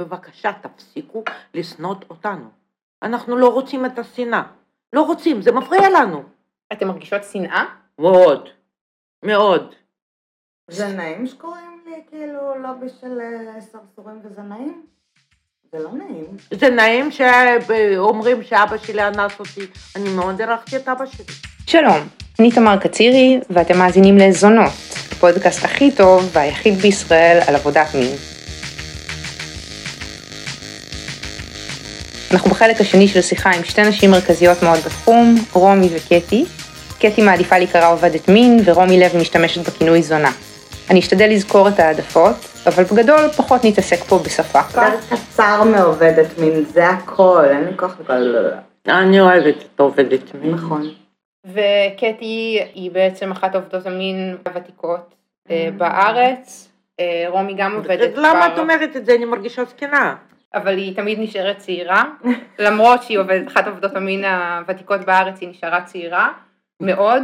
בבקשה, תפסיקו לשנוא אותנו. אנחנו לא רוצים את השנאה. לא רוצים, זה מפריע לנו. אתם מרגישות שנאה? מאוד. מאוד. זה נעים שקוראים לי כאילו לובי של אה, סרסורים וזנאים? זה לא נעים. זה נעים שאומרים שאבא שלי אנס אותי. אני מאוד הערכתי את אבא שלי. שלום, אני תמר קצירי, ואתם מאזינים לזונות, הפודקאסט הכי טוב והיחיד בישראל על עבודת מין. אנחנו בחלק השני של שיחה עם שתי נשים מרכזיות מאוד בתחום, רומי וקטי. קטי מעדיפה להיקרא עובדת מין, ורומי לוי משתמשת בכינוי זונה. אני אשתדל לזכור את העדפות, אבל בגדול פחות נתעסק פה בשפה. יותר קצר מעובדת מין, זה הכל, אין לי כוח לכל... אני אוהבת את עובדת מין. נכון. וקטי היא בעצם אחת עובדות המין הוותיקות אה, בארץ. אה, רומי גם עובדת כבר... למה את אומרת את זה? אני מרגישה זקנה. אבל היא תמיד נשארת צעירה, למרות שהיא עובדת, אחת עובדות המין הוותיקות בארץ, היא נשארה צעירה מאוד,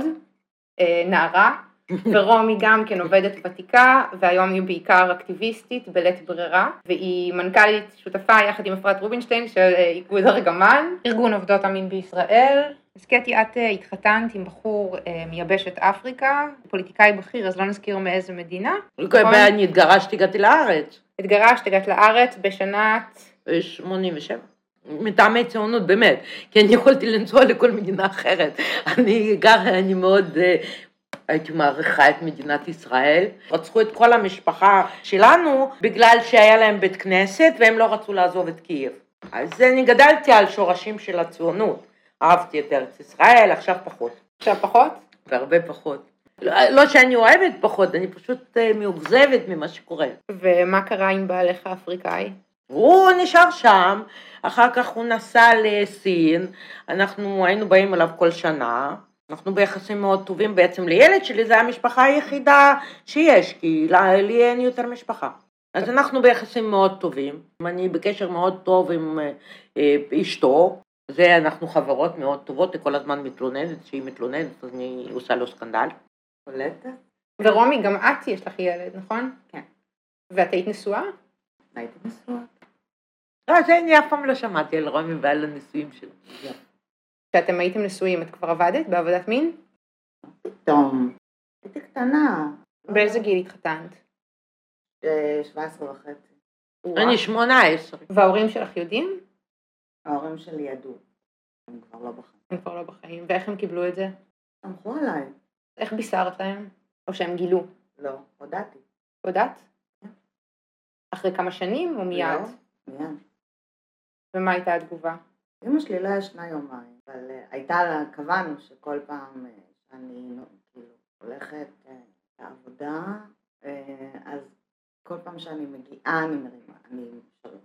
אה, נערה, ורומי גם כן עובדת ותיקה, והיום היא בעיקר אקטיביסטית בלית ברירה, והיא מנכ"לית שותפה יחד עם אפרת רובינשטיין של אה, איגוד ארגמן, ארגון עובדות המין בישראל. אז קטי, את אה, התחתנת עם בחור מיבשת אפריקה, פוליטיקאי בכיר, אז לא נזכיר מאיזה מדינה. ואני התגרשתי, הגעתי לארץ. התגרשת, הגעת לארץ בשנת... 87. מטעמי ציונות, באמת, כי אני יכולתי לנסוע לכל מדינה אחרת. אני גר, אני מאוד, הייתי מעריכה את מדינת ישראל. רצחו את כל המשפחה שלנו בגלל שהיה להם בית כנסת והם לא רצו לעזוב את קייב. אז אני גדלתי על שורשים של הציונות. אהבתי את ארץ ישראל, עכשיו פחות. עכשיו פחות? והרבה פחות. לא, שאני אוהבת פחות, אני פשוט מאוכזבת ממה שקורה. ומה קרה עם בעלך האפריקאי? הוא נשאר שם, אחר כך הוא נסע לסין, אנחנו היינו באים אליו כל שנה, אנחנו ביחסים מאוד טובים, בעצם לילד שלי זה המשפחה היחידה שיש, כי לי אין יותר משפחה. אז אנחנו ביחסים מאוד טובים, אני בקשר מאוד טוב עם אה, אשתו, זה אנחנו חברות מאוד טובות, היא כל הזמן מתלוננת, כשהיא מתלוננת אז אני עושה לו סקנדל. קולטת? ורומי, גם את יש לך ילד, נכון? כן. ואת היית נשואה? הייתי נשואה. לא, זה אני אף פעם לא שמעתי על רומי ועל הנישואים שלו. כשאתם הייתם נשואים, את כבר עבדת בעבודת מין? פתאום. הייתי קטנה. באיזה גיל התחתנת? 17 וחצי. אני 18. וההורים שלך יודעים? ההורים שלי ידעו. הם כבר לא בחיים. הם כבר לא בחיים. ואיך הם קיבלו את זה? סמכו עליי. איך בישרת להם? או שהם גילו? לא, הודעתי. הודעת? כן. אחרי כמה שנים או מיד? לא, מיד. ומה הייתה התגובה? אמא שלי לא ישנה יומיים, אבל uh, הייתה לה, קבענו שכל פעם uh, שאני כאילו הולכת uh, לעבודה, אז כל פעם שאני מגיעה אני מרימה, אני כאילו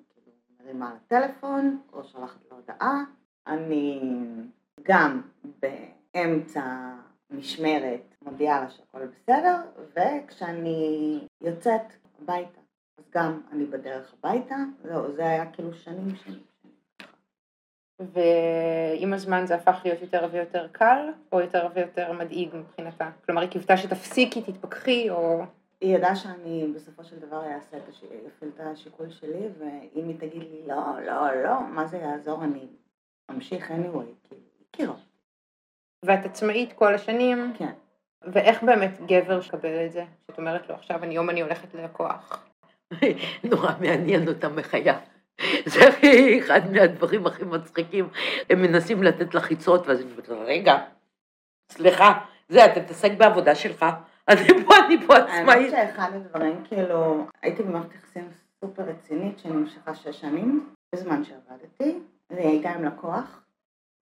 מרימה לטלפון או שולחת לו הודעה, אני גם באמצע משמרת מודיעה לה שהכל בסדר, וכשאני יוצאת הביתה, אז גם אני בדרך הביתה, זהו, זה היה כאילו שנים שנים. ועם הזמן זה הפך להיות יותר ויותר קל, או יותר ויותר מדאיג מבחינתה? כלומר, היא קיוותה שתפסיקי, תתפכחי, או... היא ידעה שאני בסופו של דבר אעשה את הש... את השיקול שלי, ואם היא תגיד לי לא, לא, לא, מה זה יעזור, אני אמשיך anyway, כי היא הכירה. ואת עצמאית כל השנים? כן. ואיך באמת גבר שקבל את זה? שאת אומרת לו, עכשיו אני יום אני הולכת ללקוח. נורא מעניין אותם מחייו. זה הכי, אחד מהדברים הכי מצחיקים, הם מנסים לתת לחיצות, ואז אני אומרת, רגע, סליחה, זה, אתה תתעסק בעבודה שלך, אני פה, אני פה עצמאית. האמת שאחד הדברים, כאילו, הייתי במערכת יחסים סופר רצינית שנמשכה שש שנים, בזמן שעבדתי, אני הייתה עם לקוח,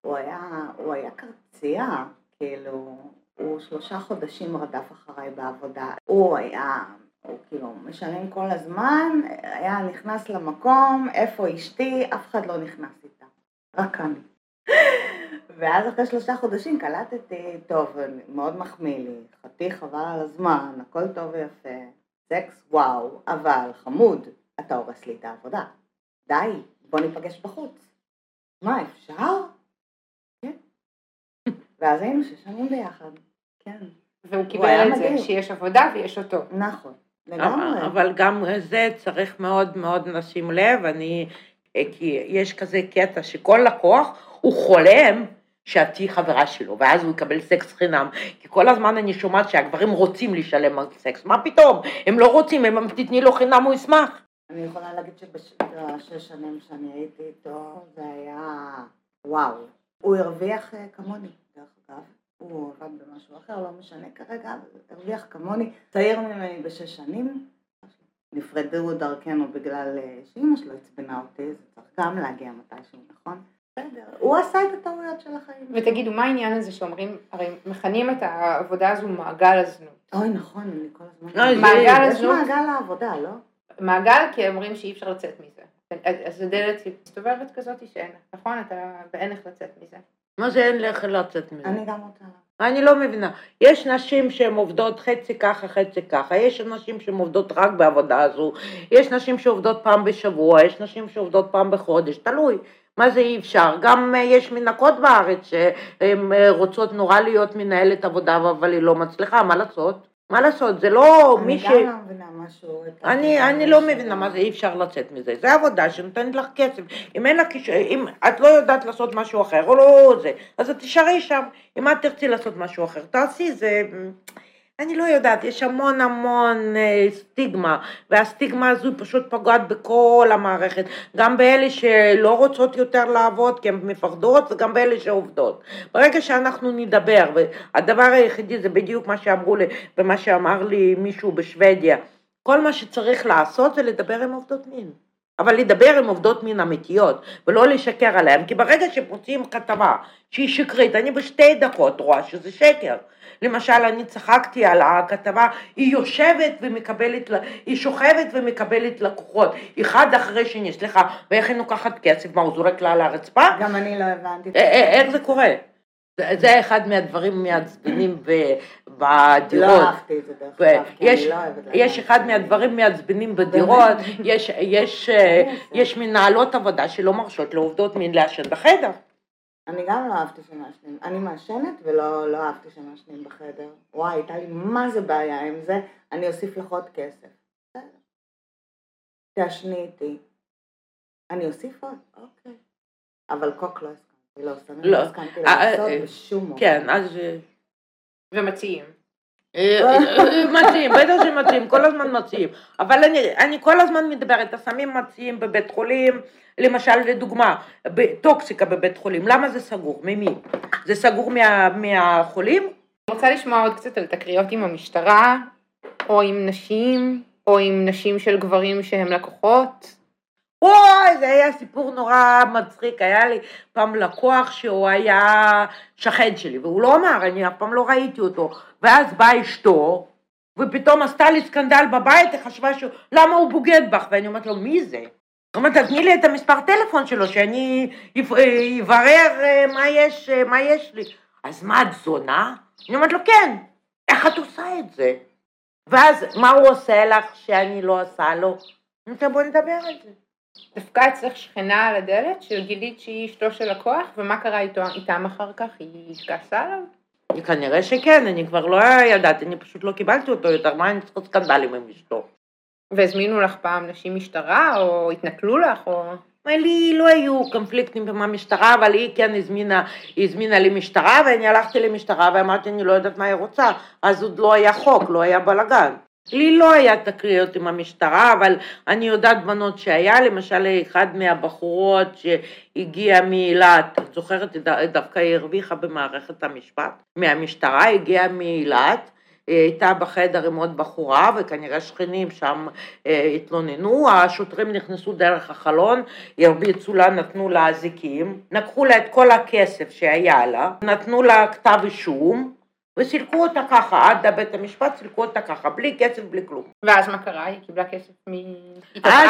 הוא היה, הוא היה קרצייה, כאילו, הוא שלושה חודשים רדף אחריי בעבודה, הוא היה הוא כאילו משלם כל הזמן, היה נכנס למקום, איפה אשתי, אף אחד לא נכנס איתה, רק אני. ואז אחרי שלושה חודשים קלטתי, טוב, מאוד מחמיא לי, חתיך חבל על הזמן, הכל טוב ויפה, סקס וואו, אבל חמוד, אתה הורס לי את העבודה. די, בוא ניפגש בחוץ. מה, אפשר? ואז היינו שש שנים ביחד, כן. והוא קיבל את זה, שיש עבודה ויש אותו. נכון. לגמרי. אבל גם זה צריך מאוד מאוד לשים לב, אני, כי יש כזה קטע שכל לקוח הוא חולם שאת תהיי חברה שלו, ואז הוא יקבל סקס חינם, כי כל הזמן אני שומעת שהגברים רוצים לשלם על סקס, מה פתאום, הם לא רוצים, אם תתני לו חינם הוא ישמח. אני יכולה להגיד שבשש שנים שאני הייתי איתו, זה היה וואו. הוא הרוויח אה, כמוני. הוא עבד במשהו אחר, לא משנה כרגע, אבל הרוויח כמוני, צעיר ממני בשש שנים. נפרדו דרכנו בגלל אה, שאימא שלו עצבנה אותי, זה צריך גם להגיע מתישהו, נכון? בסדר, הוא עשה את הטעויות של החיים. ותגידו, מה העניין הזה שאומרים, הרי מכנים את העבודה הזו מעגל הזנות. אוי, נכון, אני כל הזמן... לא, מעגל יש הזנות, מעגל העבודה, לא? מעגל כי אומרים שאי אפשר לצאת מזה. אז הדלת היא מסתובבת כזאת שאין, נכון? אתה, ואין איך לצאת מזה. מה זה אין לך לצאת מזה? אני גם רוצה... אני לא מבינה. יש נשים שהן עובדות חצי ככה, חצי ככה, יש נשים שהן עובדות רק בעבודה הזו, יש נשים שעובדות פעם בשבוע, יש נשים שעובדות פעם בחודש, תלוי. מה זה אי אפשר? גם אה, יש מנקות בארץ שהן אה, רוצות נורא להיות מנהלת עבודה, אבל היא לא מצליחה, מה לעשות? מה לעשות? זה לא מי ש... אני גם לא מבינה משהו... אני, אני לא מבינה מה זה, אי אפשר לצאת מזה. זה עבודה שנותנת לך כסף. אם אין לך כישור, אם את לא יודעת לעשות משהו אחר, או לא זה, אז את תישארי שם. אם את תרצי לעשות משהו אחר, תעשי זה. אני לא יודעת, יש המון המון אה, סטיגמה, והסטיגמה הזו פשוט פוגעת בכל המערכת, גם באלה שלא רוצות יותר לעבוד כי הן מפחדות, וגם באלה שעובדות. ברגע שאנחנו נדבר, והדבר היחידי זה בדיוק מה שאמרו לי, ומה שאמר לי מישהו בשוודיה, כל מה שצריך לעשות זה לדבר עם עובדות מין. אבל לדבר עם עובדות מין אמיתיות, ולא לשקר עליהן, כי ברגע שמוציאים כתבה שהיא שקרית, אני בשתי דקות רואה שזה שקר. למשל, אני צחקתי על הכתבה, היא יושבת ומקבלת, היא שוכבת ומקבלת לקוחות, אחד אחרי שני, סליחה, ואיך היא לוקחת כסף, מה, הוא זורק לה על הרצפה? גם אני לא הבנתי. איך זה קורה? זה- אחד מהדברים המעצבנים ב- בדירות. לא אהבתי את זה דרך אגב, כי יש, אני לא אוהבת לדעת. יש אחד מהדברים מעצבנים בדירות, אה, יש מנהלות עבודה שלא מרשות לעובדות מין לעשן בחדר. אני גם לא אהבתי שמעשנים. אני מעשנת ולא לא אהבתי שמעשנים בחדר. וואי, הייתה לי מה זה בעיה עם זה, אני אוסיף לך עוד כסף. בסדר. תעשני איתי. אני אוסיף עוד, אוקיי. אבל קוק לא הסכמתי, לא, סמים לא. לא הסכמתי אה, לעשות אה, בשום אופן. כן, אז... אה, ומציעים. אה, אה, מציעים, בטח שמציעים, כל הזמן מציעים. אבל אני, אני כל הזמן מדברת, הסמים מציעים בבית חולים, למשל לדוגמה, טוקסיקה בבית חולים, למה זה סגור? ממי? זה סגור מה, מהחולים? אני רוצה לשמוע עוד קצת על תקריות עם המשטרה, או עם נשים, או עם נשים של גברים שהם לקוחות. וואי, זה היה סיפור נורא מצחיק, היה לי פעם לקוח שהוא היה שכן שלי, והוא לא אמר, אני אף פעם לא ראיתי אותו, ואז באה אשתו, ופתאום עשתה לי סקנדל בבית, היא חשבה שהוא, למה הוא בוגד בך? ואני אומרת לו, מי זה? היא אומרת, תתני לי את המספר טלפון שלו, שאני אברר אה, מה יש, אה, מה יש לי. אז מה, את זונה? אני אומרת לו, כן. איך את עושה את זה? ואז, מה הוא עושה לך שאני לא עושה לו? אני אומרת, בואי נדבר על זה. דפקה אצלך שכנה על הדלת, שגילית שהיא אשתו של לקוח, ומה קרה איתו, איתם אחר כך? היא כעסה עליו? כנראה שכן, אני כבר לא ידעתי, אני פשוט לא קיבלתי אותו יותר, מה אני צריכה סקנדלים עם אשתו? והזמינו לך פעם נשים משטרה, או התנכלו לך, או... לי לא היו קונפליקטים עם המשטרה, אבל היא כן הזמינה, היא הזמינה לי משטרה, ואני הלכתי למשטרה ואמרתי, אני לא יודעת מה היא רוצה, אז עוד לא היה חוק, לא היה בלאגן. לי לא היה תקריות עם המשטרה, אבל אני יודעת בנות שהיה, למשל אחת מהבחורות שהגיעה מאילת, את זוכרת, דווקא היא הרוויחה במערכת המשפט, מהמשטרה, הגיעה מאילת, היא הייתה בחדר עם עוד בחורה, וכנראה שכנים שם אה, התלוננו, השוטרים נכנסו דרך החלון, הרביצו לה, נתנו לה אזיקים, לקחו לה את כל הכסף שהיה לה, נתנו לה כתב אישום, וסילקו אותה ככה, עד לבית המשפט סילקו אותה ככה, בלי כסף, בלי כלום. ואז מה קרה? היא קיבלה כסף מ... אז,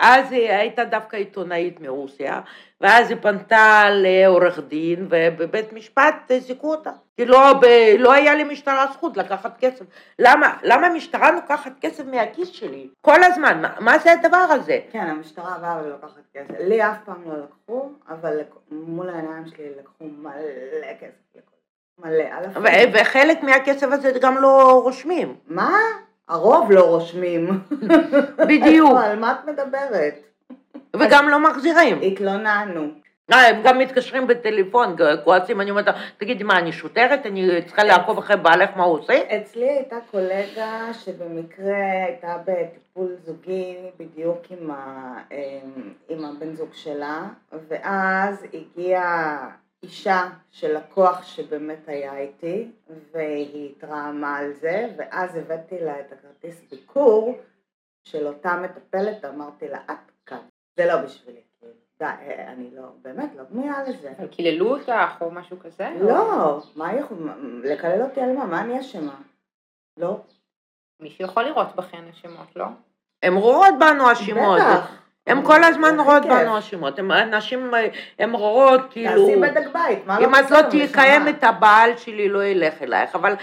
אז היא הייתה דווקא עיתונאית מרוסיה, ואז היא פנתה לעורך דין, ובבית משפט זיכו אותה. כי לא, ב, לא היה למשטרה זכות לקחת כסף. למה, למה המשטרה לוקחת כסף מהכיס שלי? כל הזמן, מה, מה זה הדבר הזה? כן, המשטרה באה ולוקחת כסף. לי אף פעם לא לקחו, אבל לק- מול העיניים שלי לקחו מלא כסף. מלא, אלפים. וחלק מהכסף הזה גם לא רושמים. מה? הרוב לא רושמים. בדיוק, על מה את מדברת? וגם לא מחזירים. התלוננו. אה, הם גם מתקשרים בטלפון, כועסים, אני אומרת, תגידי, מה, אני שוטרת? אני צריכה לעקוב אחרי בעלך, מה הוא עושה? אצלי הייתה קולגה שבמקרה הייתה בטיפול זוגי בדיוק עם, ה, אמ, עם הבן זוג שלה, ואז הגיעה אישה של לקוח שבאמת היה איתי, והיא התרעמה על זה, ואז הבאתי לה את הכרטיס ביקור של אותה מטפלת, ואמרתי לה, את כאן, זה לא בשבילי. די, אני לא, באמת לא בנויה לזה. אבל קיללו אותך או משהו כזה? לא, מה יכול, לקלל אותי על מה? מה אני אשמה? לא. מישהו יכול לראות בכן אשמות, לא? הן רואות בנו אשימות. בטח. הן כל הזמן רואות. בנו אשימות. הן- הנשים, הן רואות כאילו... תעשי בדק בית, מה לא אם את לא נשמה? את הבעל שלי, לא ילך אלייך. אבל,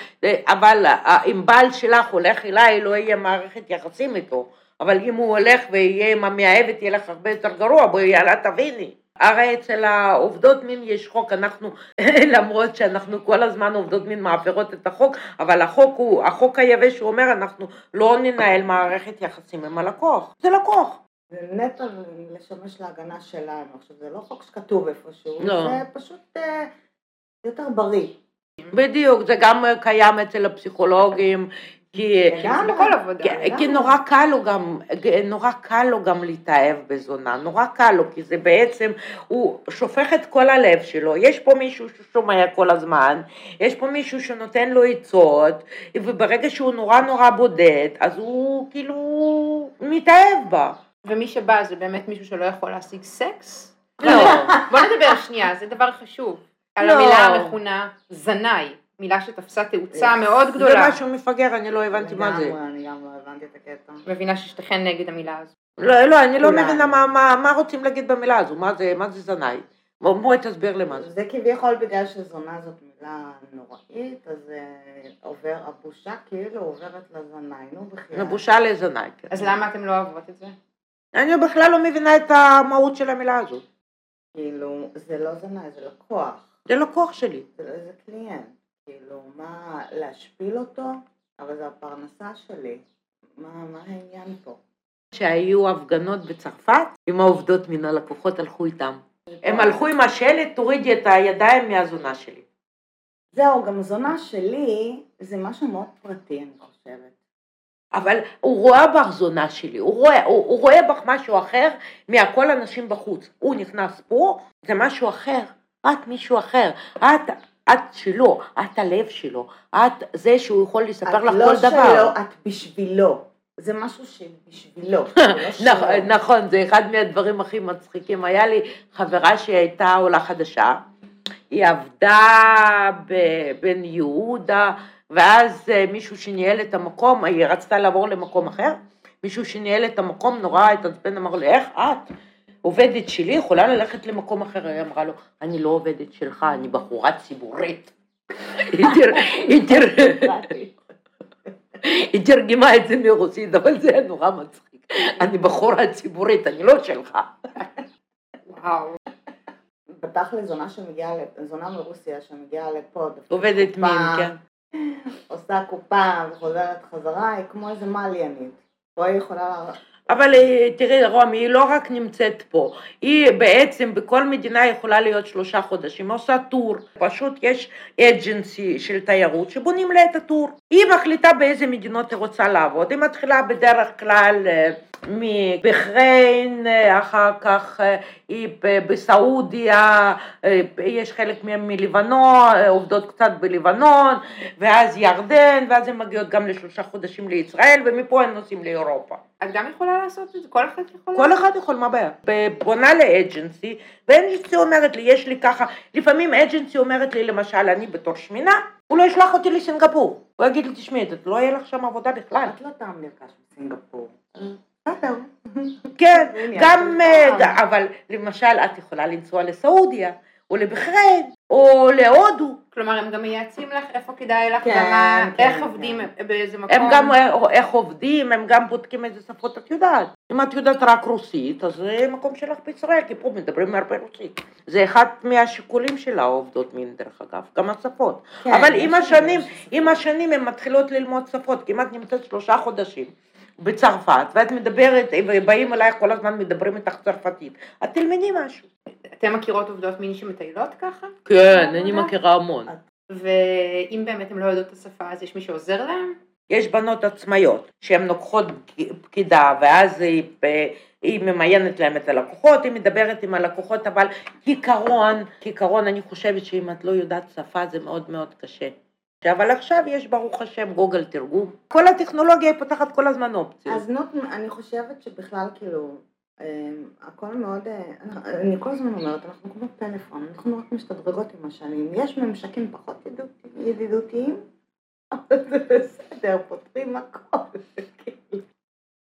אבל אה, אם בעל שלך הולך אליי, לא יהיה מערכת יחסים איתו. אבל אם הוא הולך ויהיה עם המאהבת, יהיה לך הרבה יותר גרוע, בואי יאללה תביני. הרי אצל העובדות מין יש חוק, אנחנו, למרות שאנחנו כל הזמן עובדות מין מעבירות את החוק, אבל החוק הוא, החוק היבש הוא אומר, אנחנו לא ננהל מערכת יחסים עם הלקוח. זה לקוח. זה נטו לשמש להגנה שלנו. עכשיו, זה לא חוק שכתוב איפשהו, לא. זה פשוט אה, יותר בריא. בדיוק, זה גם קיים אצל הפסיכולוגים, כי... לגמרי. בכל עבודה. כי, כי נורא קל לו גם, נורא קל לו גם להתאהב בזונה, נורא קל לו, כי זה בעצם, הוא שופך את כל הלב שלו, יש פה מישהו ששומע כל הזמן, יש פה מישהו שנותן לו עצות, וברגע שהוא נורא נורא בודד, אז הוא כאילו מתאהב בה. ומי שבא זה באמת מישהו שלא יכול להשיג סקס? לא. בוא נדבר שנייה, זה דבר חשוב. על לא. המילה המכונה זנאי, מילה שתפסה תאוצה מאוד זה גדולה. משהו מפגר, אני לא הבנתי מה זה. אני גם לא הבנתי את הקטע. מבינה ששתיכן נגד המילה הזו. לא, לא, אני לא. מבינה מה, רוצים להגיד במילה הזו, מה זה, זה זנאי? בוא, בואי תסביר לי מה זה. זה כביכול בגלל שזונה זאת מילה נוראית, אז אה, עובר, הבושה כאילו עוברת לזנאי, נו בחייאת. מבושה לזנאי. כן. אז למה אתם לא אוהבות את זה? אני בכלל לא מבינה את המהות של המילה הזו. כאילו, זה לא זנאי, זה לקוח. זה לקוח שלי. זה, זה קליינט. כאילו, מה, להשפיל אותו? אבל זה הפרנסה שלי. מה, מה העניין פה? שהיו הפגנות בצרפת עם העובדות מן הלקוחות הלכו איתם. הם הלכו עם השלט, תורידי את הידיים מהזונה שלי. זהו, גם זונה שלי זה משהו מאוד פרטי, אני חושבת. אבל הוא רואה בך זונה שלי, הוא רואה, הוא, הוא רואה בך משהו אחר מהכל אנשים בחוץ. הוא נכנס פה, זה משהו אחר, את מישהו אחר, את, את שלו, את הלב שלו, את זה שהוא יכול לספר לך את לא כל דבר. שלו, את בשבילו. זה משהו שבשבילו. לא שלו. נכון, נכון, זה אחד מהדברים הכי מצחיקים. היה לי חברה שהייתה עולה חדשה, היא עבדה בבן יהודה, ואז אה, מישהו שניהל את המקום, היא רצתה לעבור למקום אחר, מישהו שניהל את המקום נורא התעצבן, אמר לי, איך את? עובדת שלי יכולה ללכת למקום אחר, היא אמרה לו, אני לא עובדת שלך, אני בחורה ציבורית. היא תרגמה את זה מרוסית, אבל זה היה נורא מצחיק. אני בחורה ציבורית, אני לא שלך. וואו. בתכל'ס זונה שמגיעה, זונה מרוסיה שמגיעה לפה, עובדת מין, כן. עושה קופה וחוזרת חזרה, היא כמו איזה מליינית. פה היא יכולה... אבל אה, תראי, רום, היא לא רק נמצאת פה, היא בעצם בכל מדינה יכולה להיות שלושה חודשים, עושה טור. פשוט יש אג'נסי של תיירות שבונים לה את הטור. היא מחליטה באיזה מדינות היא רוצה לעבוד. היא מתחילה בדרך כלל אה, מבחריין, אה, אחר כך אה, היא בסעודיה, יש חלק מהן מלבנון, עובדות קצת בלבנון, ואז ירדן, ואז הן מגיעות גם לשלושה חודשים לישראל, ומפה הן נוסעים לאירופה. את גם יכולה לעשות את זה? כל אחד יכול כל אחד יכול, מה הבעיה? פונה לאג'נסי, ואג'נסי אומרת לי, יש לי ככה, לפעמים אג'נסי אומרת לי, למשל, אני בתור שמינה, הוא לא ישלח אותי לסינגפור. הוא יגיד לי, תשמעי, לא יהיה לך שם עבודה בכלל. את לא טעם נרכש בסינגפור. בסדר. כן, גם, אה. אבל למשל, את יכולה לנסוע לסעודיה. או לבחריין, או להודו. כלומר, הם גם מייעצים לך איפה כדאי לך, כן, ומה, כן, איך כן. עובדים, באיזה מקום. הם גם איך עובדים, הם גם בודקים איזה שפות את יודעת. אם את יודעת רק רוסית, אז זה מקום שלך בישראל, כי פה מדברים הרבה רוסית. זה אחד מהשיקולים של העובדות מין, דרך אגב, גם השפות. כן, אבל עם השנים. עם השנים הן מתחילות ללמוד שפות, את נמצאת שלושה חודשים בצרפת, ואת מדברת, ובאים אלייך כל הזמן מדברים איתך צרפתית, את תלמדי משהו. אתם מכירות עובדות מין שמטיילות ככה? כן, אני מכירה המון. ואם באמת הם לא יודעות את השפה, אז יש מי שעוזר להם? יש בנות עצמאיות שהן לוקחות פקידה ואז היא, היא ממיינת להם את הלקוחות, היא מדברת עם הלקוחות, אבל כעיקרון, כעיקרון אני חושבת שאם את לא יודעת שפה זה מאוד מאוד קשה. אבל עכשיו יש ברוך השם גוגל תרגום. כל הטכנולוגיה היא פותחת כל הזמן אופציות. הזנות, אני חושבת שבכלל כאילו, אה, הכל מאוד, אה, אני כל הזמן אומרת, אנחנו כמו פלאפון, אנחנו רק משתדרגות עם השנים. יש ממשקים פחות ידידות- ידידותיים, אבל זה בסדר, פותרים הכל.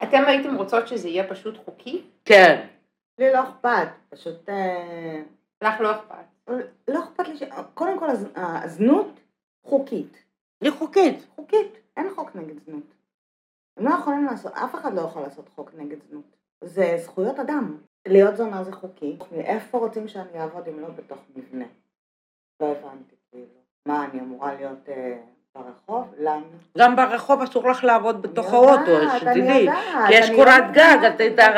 אתם הייתם רוצות שזה יהיה פשוט חוקי? כן, לי לא אכפת, פשוט אה, לך לא אכפת. לא אכפת לי, ש- קודם כל הז- הזנות חוקית. היא חוקית. חוקית, אין חוק נגד זנות. הם לא יכולים לעשות, אף אחד לא יכול לעשות חוק נגד זנות. זה זכויות אדם. להיות זונה זה חוקי. מאיפה רוצים שאני אעבוד אם לא בתוך מבנה? לא הבנתי, כאילו. מה, אני אמורה להיות אה, ברחוב? למה? גם ברחוב אסור לך לעבוד בתוך האוטו, שתדעי. כי יש קורת. גג,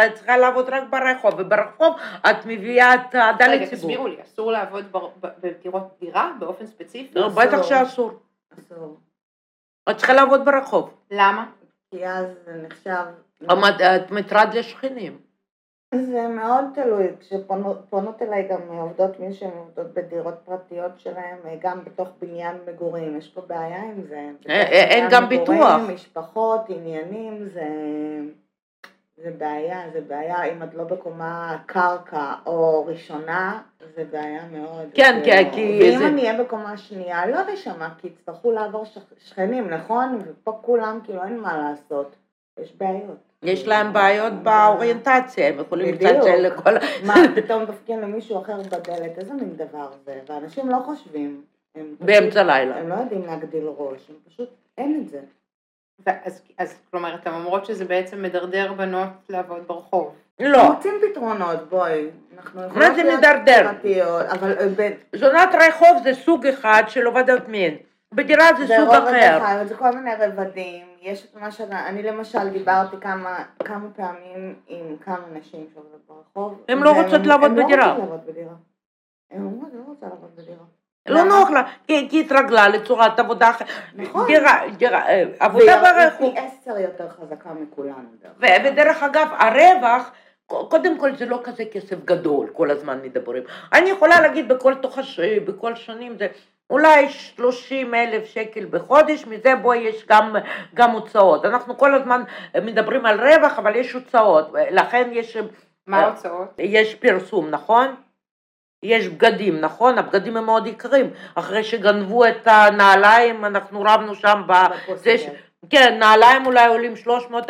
את צריכה לעבוד רק ברחוב, וברחוב את מביאה את האהדה רגע, לציבור. תסבירו לי, אסור לעבוד בדירות דירה באופן ספציפי? לא. בטח שאסור. אסור. את צריכה לעבוד ברחוב. למה? כי אז זה נחשב... את מטרד לשכנים. זה מאוד תלוי, כשפונות אליי גם עובדות מין שהן עובדות בדירות פרטיות שלהן, גם בתוך בניין מגורים, יש פה בעיה עם זה. בתוך אה, אין בניין גם מגורים, ביטוח. משפחות, עניינים, זה, זה בעיה, זה בעיה, אם את לא בקומה קרקע או ראשונה, זה בעיה מאוד. כן, זה- כי- כי ואם זה- אני אהיה בקומה שנייה, לא ראשונה, כי יצטרכו לעבור שכ- שכנים, נכון? ופה כולם, כאילו, אין מה לעשות. יש בעיות. יש להם בעיות באוריינטציה, הם יכולים. לצלצל לכל... מה, פתאום דופקים למישהו אחר בדלת, איזה מין דבר זה? ואנשים לא חושבים. באמצע לילה. הם לא יודעים להגדיל ראש, הם פשוט, אין את זה. אז, אז כלומר, אתן אומרות שזה בעצם מדרדר בנות לעבוד ברחוב. לא, מוצאים פתרונות, בואי. אנחנו מה זה מדרדר? אבל אה, ב- זונת רחוב זה סוג אחד של עובדת מין. בדירה זה זה סוג רוב אחר. הדבר, זה כל מיני רבדים. יש את מה שאני, אני למשל דיברתי כמה, כמה פעמים עם כמה נשים שעובדות ברחוב. הן לא רוצות לעבוד הן בדירה. לא רוצות לעבוד בדירה. הן אומרות, לא רוצה לעבוד בדירה. לא? נוח לה, כי היא התרגלה לצורת עבודה אחרת. נכון. דירה, דירה, אה, עבודה ברחוב. פי עשר יותר חזקה מכולנו. ודרך אגב, הרווח, קודם כל זה לא כזה כסף גדול, כל הזמן מדברים. אני יכולה להגיד בכל תוך הש... בכל שנים זה אולי 30 אלף שקל בחודש, מזה בו יש גם, גם הוצאות. אנחנו כל הזמן מדברים על רווח, אבל יש הוצאות, לכן יש, מה אה. ההוצאות? יש פרסום, נכון? יש בגדים, נכון? הבגדים הם מאוד יקרים. אחרי שגנבו את הנעליים, אנחנו רבנו שם ב... זה ש... כן, נעליים אולי עולים 300-400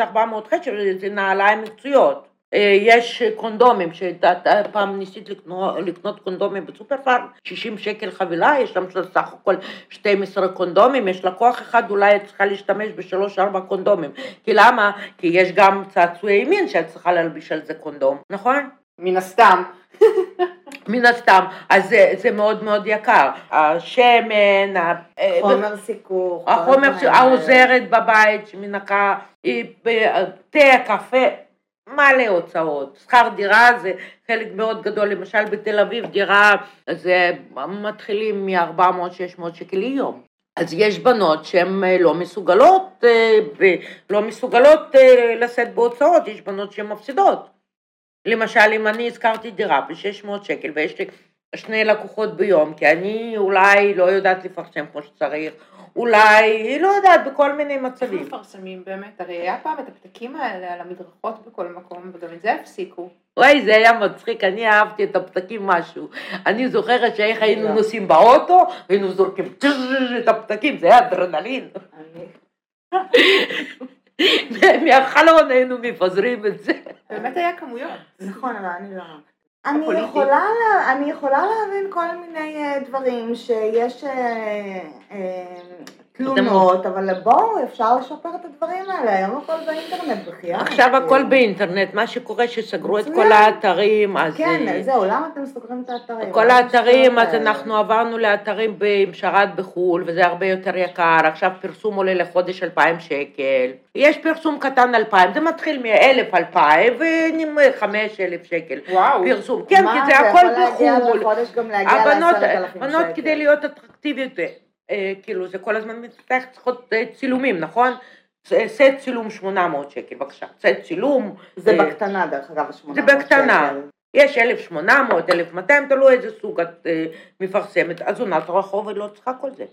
חצי, זה נעליים מקצועיות. אה, יש קונדומים, שפעם ניסית לקנות, לקנות קונדומים בסופר פארם, 60 שקל חבילה, יש שם סך הכל 12 קונדומים, יש לקוח אחד, אולי את צריכה להשתמש בשלוש-ארבע קונדומים. כי למה? כי יש גם צעצועי מין שאת צריכה להלביש על זה קונדום, נכון? מן הסתם. מן הסתם, אז זה, זה מאוד מאוד יקר. השמן, אה, חומר סיכוך. כל החומר, האלה. העוזרת בבית שמנקה, תה, קפה, מלא הוצאות. שכר דירה זה חלק מאוד גדול, למשל בתל אביב דירה זה מתחילים מ-400-600 שקל ליום. אז יש בנות שהן אה, לא מסוגלות, אה, לא מסוגלות אה, לשאת בהוצאות, יש בנות שהן מפסידות. למשל, אם אני הזכרתי דירה ב-600 שקל ויש לי שני לקוחות ביום, כי אני אולי לא יודעת לפרסם כמו שצריך, אולי, לא יודעת, בכל מיני איך מצבים. מפרסמים באמת? הרי היה פעם את הפתקים האלה על המדרכות בכל מקום, וגם את זה הפסיקו. וואי, זה היה מצחיק, אני אהבתי את הפתקים משהו. אני זוכרת שאיך היינו לא. נוסעים באוטו, היינו זורקים את הפתקים, זה היה אדרנלין. אני- מהחלון היינו מפזרים את זה. באמת היה כמויות. נכון, אבל אני לא... אני. יכולה, לה- אני יכולה להבין כל מיני אה, דברים שיש אה, אה, תלונות, אבל בואו, אפשר לשפר את הדברים האלה, היום הכל באינטרנט בחייאת. עכשיו הכל. באינטרנט, מה שקורה שסגרו את. כל האתרים, אז... כן, זהו, למה אתם סוגרים את האתרים? כל מה האתרים, אז? אנחנו עברנו לאתרים עם שרת בחו"ל, וזה הרבה יותר יקר, עכשיו פרסום עולה לחודש 2,000 שקל. יש פרסום קטן 2,000, זה מתחיל מ-1,000, 2,000, ו-5,000 שקל. וואו. פרסום, כן, מה, כי זה הכל אתה יכול להגיע בחו"ל. בחודש גם להגיע הבנות, לעשרת אלפים בנות שקל. כדי להיות אטרקטיביות, אה, כאילו זה כל הזמן מתפתח, צריכות אה, צילומים, נכון? ס- סט צילום 800 שקל, בבקשה. סט צילום. זה אה, בקטנה, דרך אגב, ה-800 זה בקטנה. שקל. יש 1,800, 1,200, תלוי איזה סוג את אה, מפרסמת. אז עונת רחוב היא לא צריכה כל זה.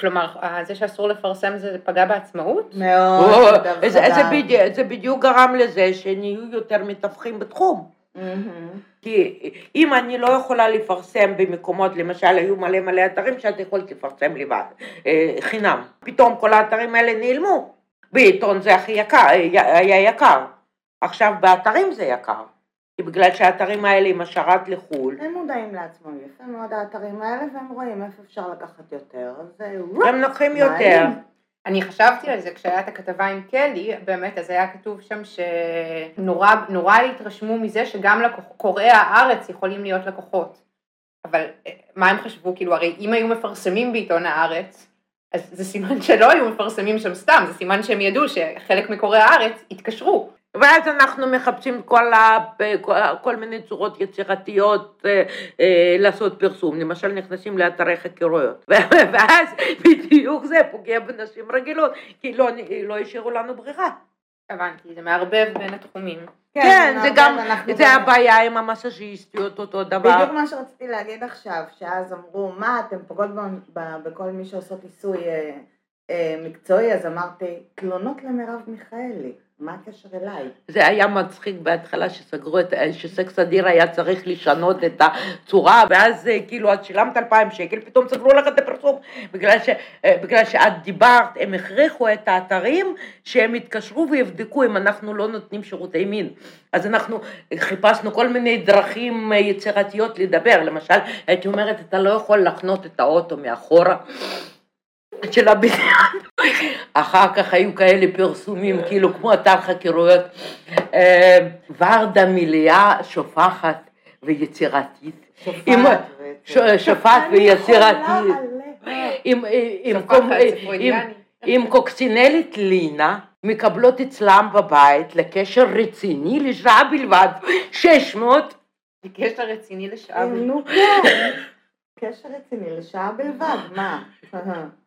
כלומר, אה, זה שאסור לפרסם זה פגע בעצמאות? מאוד, זה, זה. בדיוק, זה בדיוק גרם לזה שנהיו יותר מתווכים בתחום. מהמם. כי אם אני לא יכולה לפרסם במקומות, למשל היו מלא מלא אתרים שאת יכולת לפרסם לבד, אה, חינם. פתאום כל האתרים האלה נעלמו. בעיתון זה הכי יקר, אה, היה יקר. עכשיו באתרים זה יקר. כי בגלל שהאתרים האלה עם השרת לחו"ל, הם מודעים לעצמם יפה מאוד האתרים האלה, והם רואים איפה אפשר לקחת יותר, אז. הם לוקחים. יותר. אני חשבתי על זה כשהיה את הכתבה עם קלי, באמת, אז היה כתוב שם שנורא נורא התרשמו מזה שגם קוראי הארץ יכולים להיות לקוחות. אבל אה, מה הם חשבו? כאילו, הרי אם היו מפרסמים בעיתון הארץ, אז זה סימן שלא היו מפרסמים שם סתם, זה סימן שהם ידעו שחלק מקוראי הארץ התקשרו. ואז אנחנו מחפשים כל, ה, כל, כל מיני צורות יצירתיות אה, אה, לעשות פרסום, למשל נכנסים לאתרי חקירויות, ואז בדיוק זה פוגע בנשים רגילות, כי לא, לא השאירו לנו ברירה. הבנתי, זה מערבב בין התחומים. כן, זה אבל גם, זה באמת- הבעיה עם המסאז'יסטיות, אותו דבר. בדיוק מה שרציתי להגיד עכשיו, שאז אמרו, מה, אתם פוגעות ב- ב- בכל מי שעושות עיסוי אה, אה, מקצועי, אז אמרתי, תלונות למרב מיכאלי, זה היה מצחיק בהתחלה שסגרו את, שסקס אדיר היה צריך לשנות את הצורה, ואז אה, כאילו את שילמת 2,000 שקל, פתאום סגרו לך את הפרסום, בגלל, ש, אה, בגלל שאת דיברת, הם הכריחו את האתרים שהם יתקשרו ויבדקו אם אנחנו לא נותנים שירותי מין. אז אנחנו חיפשנו כל מיני דרכים אה, יצירתיות לדבר, למשל, הייתי אומרת, אתה לא יכול לחנות את האוטו מאחורה. של הבניין. אחר כך היו כאלה פרסומים, כאילו כמו אתר חקירויות. אה, ורדה מיליה שופחת ויצירתית. עם- ש- שופעת ויצירתית. עם- עם- שופחת, עם- קוקסינלית לינה, מקבלות אצלם בבית לקשר רציני לשעה בלבד, 600, קשר רציני לשעה. נו כן, קשר רציני לשעה בלבד, מה?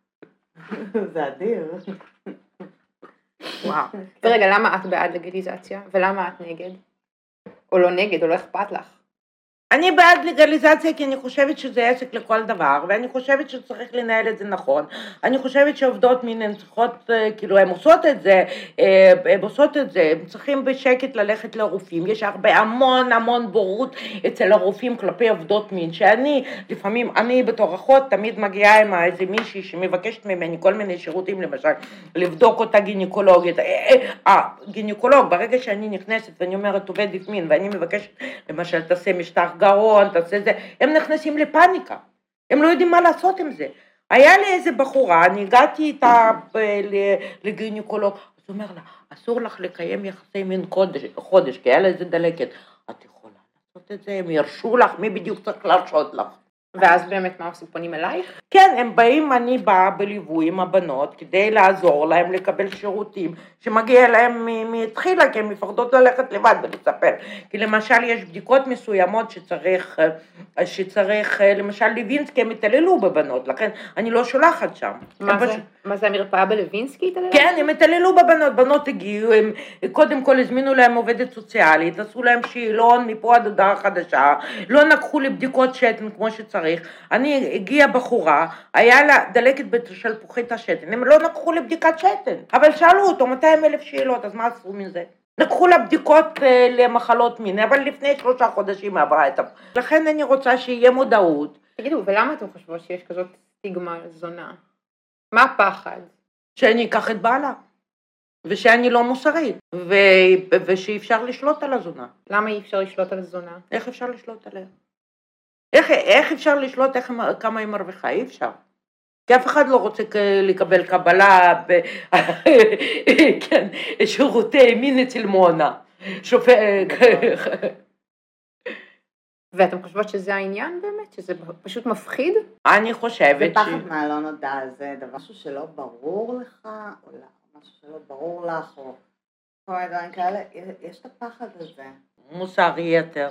זה אדיר. וואו. ורגע, למה את בעד לגליזציה? ולמה את נגד? או לא נגד, או לא אכפת לך? אני בעד לגליזציה כי אני חושבת שזה עסק לכל דבר, ואני חושבת שצריך לנהל את זה נכון. אני חושבת שעובדות מין הן צריכות, אה, כאילו הן עושות את זה, אה, הן עושות את זה, הן צריכים בשקט ללכת לרופאים. יש הרבה המון המון בורות אצל הרופאים כלפי עובדות מין, שאני לפעמים, אני בתור אחות תמיד מגיעה עם איזה מישהי שמבקשת ממני כל מיני שירותים, למשל, לבדוק אותה גינקולוגית. אה, אה, ברגע שאני נכנסת ואני אומרת עובדת מין ואני מבקשת, למשל, תעשה משטח גרון, תעשה זה, הם נכנסים לפאניקה, הם לא יודעים מה לעשות עם זה. היה לי איזה בחורה, אני הגעתי איתה ל- לגינקולוג, אז הוא אומר לה, אסור לך לקיים יחסי מין חודש, חודש כי היה לה איזה דלקת. את יכולה לעשות את זה, הם ירשו לך, מי בדיוק צריך להרשות לך? ואז באמת מה עושים? פונים אלייך? כן, הם באים, אני באה בליווי עם הבנות כדי לעזור להם לקבל שירותים שמגיע להם מ- מתחילה, כי הן מפחדות ללכת לבד ולספר. כי למשל יש בדיקות מסוימות שצריך, שצריך, למשל לוינסקי הם התעללו בבנות, לכן אני לא שולחת שם. מה זה? פשוט- מה זה המרפאה בלווינסקי? התעללה? כן, הם התעללו בבנות, בנות הגיעו, הם קודם כל הזמינו להם עובדת סוציאלית, עשו להם שאלון מפה עד הודעה חדשה, לא לקחו לי בדיקות שתן כמו שצריך, אני, הגיעה בחורה, היה לה דלקת בשלפוחית השתן, הם לא לקחו לי בדיקת שתן, אבל שאלו אותו 200 אלף שאלות, אז מה עשו מזה? לקחו לה בדיקות אה, למחלות מין, אבל לפני שלושה חודשים היא עברה את ה... לכן אני רוצה שיהיה מודעות, תגידו, ולמה אתם חושבות שיש כזאת סטיגמה זונה? מה הפחד? שאני אקח את בעלה. ושאני לא מוסרית, ו... ושאי אפשר לשלוט על הזונה. למה אי אפשר לשלוט על זונה? איך אפשר לשלוט עליה? איך, איך אפשר לשלוט איך, כמה היא מרוויחה? אי אפשר. כי אף אחד לא רוצה לקבל קבלה, ב... כן, שירותי מין אצל מונה. שופט... ואתם חושבות שזה העניין באמת? שזה פשוט מפחיד? אני חושבת ש... זה פחד מהלא נודע, זה דבר משהו שלא ברור לך, או לא, משהו שלא ברור לך, או כל מיני דברים כאלה, יש את הפחד הזה. מוסר יתר.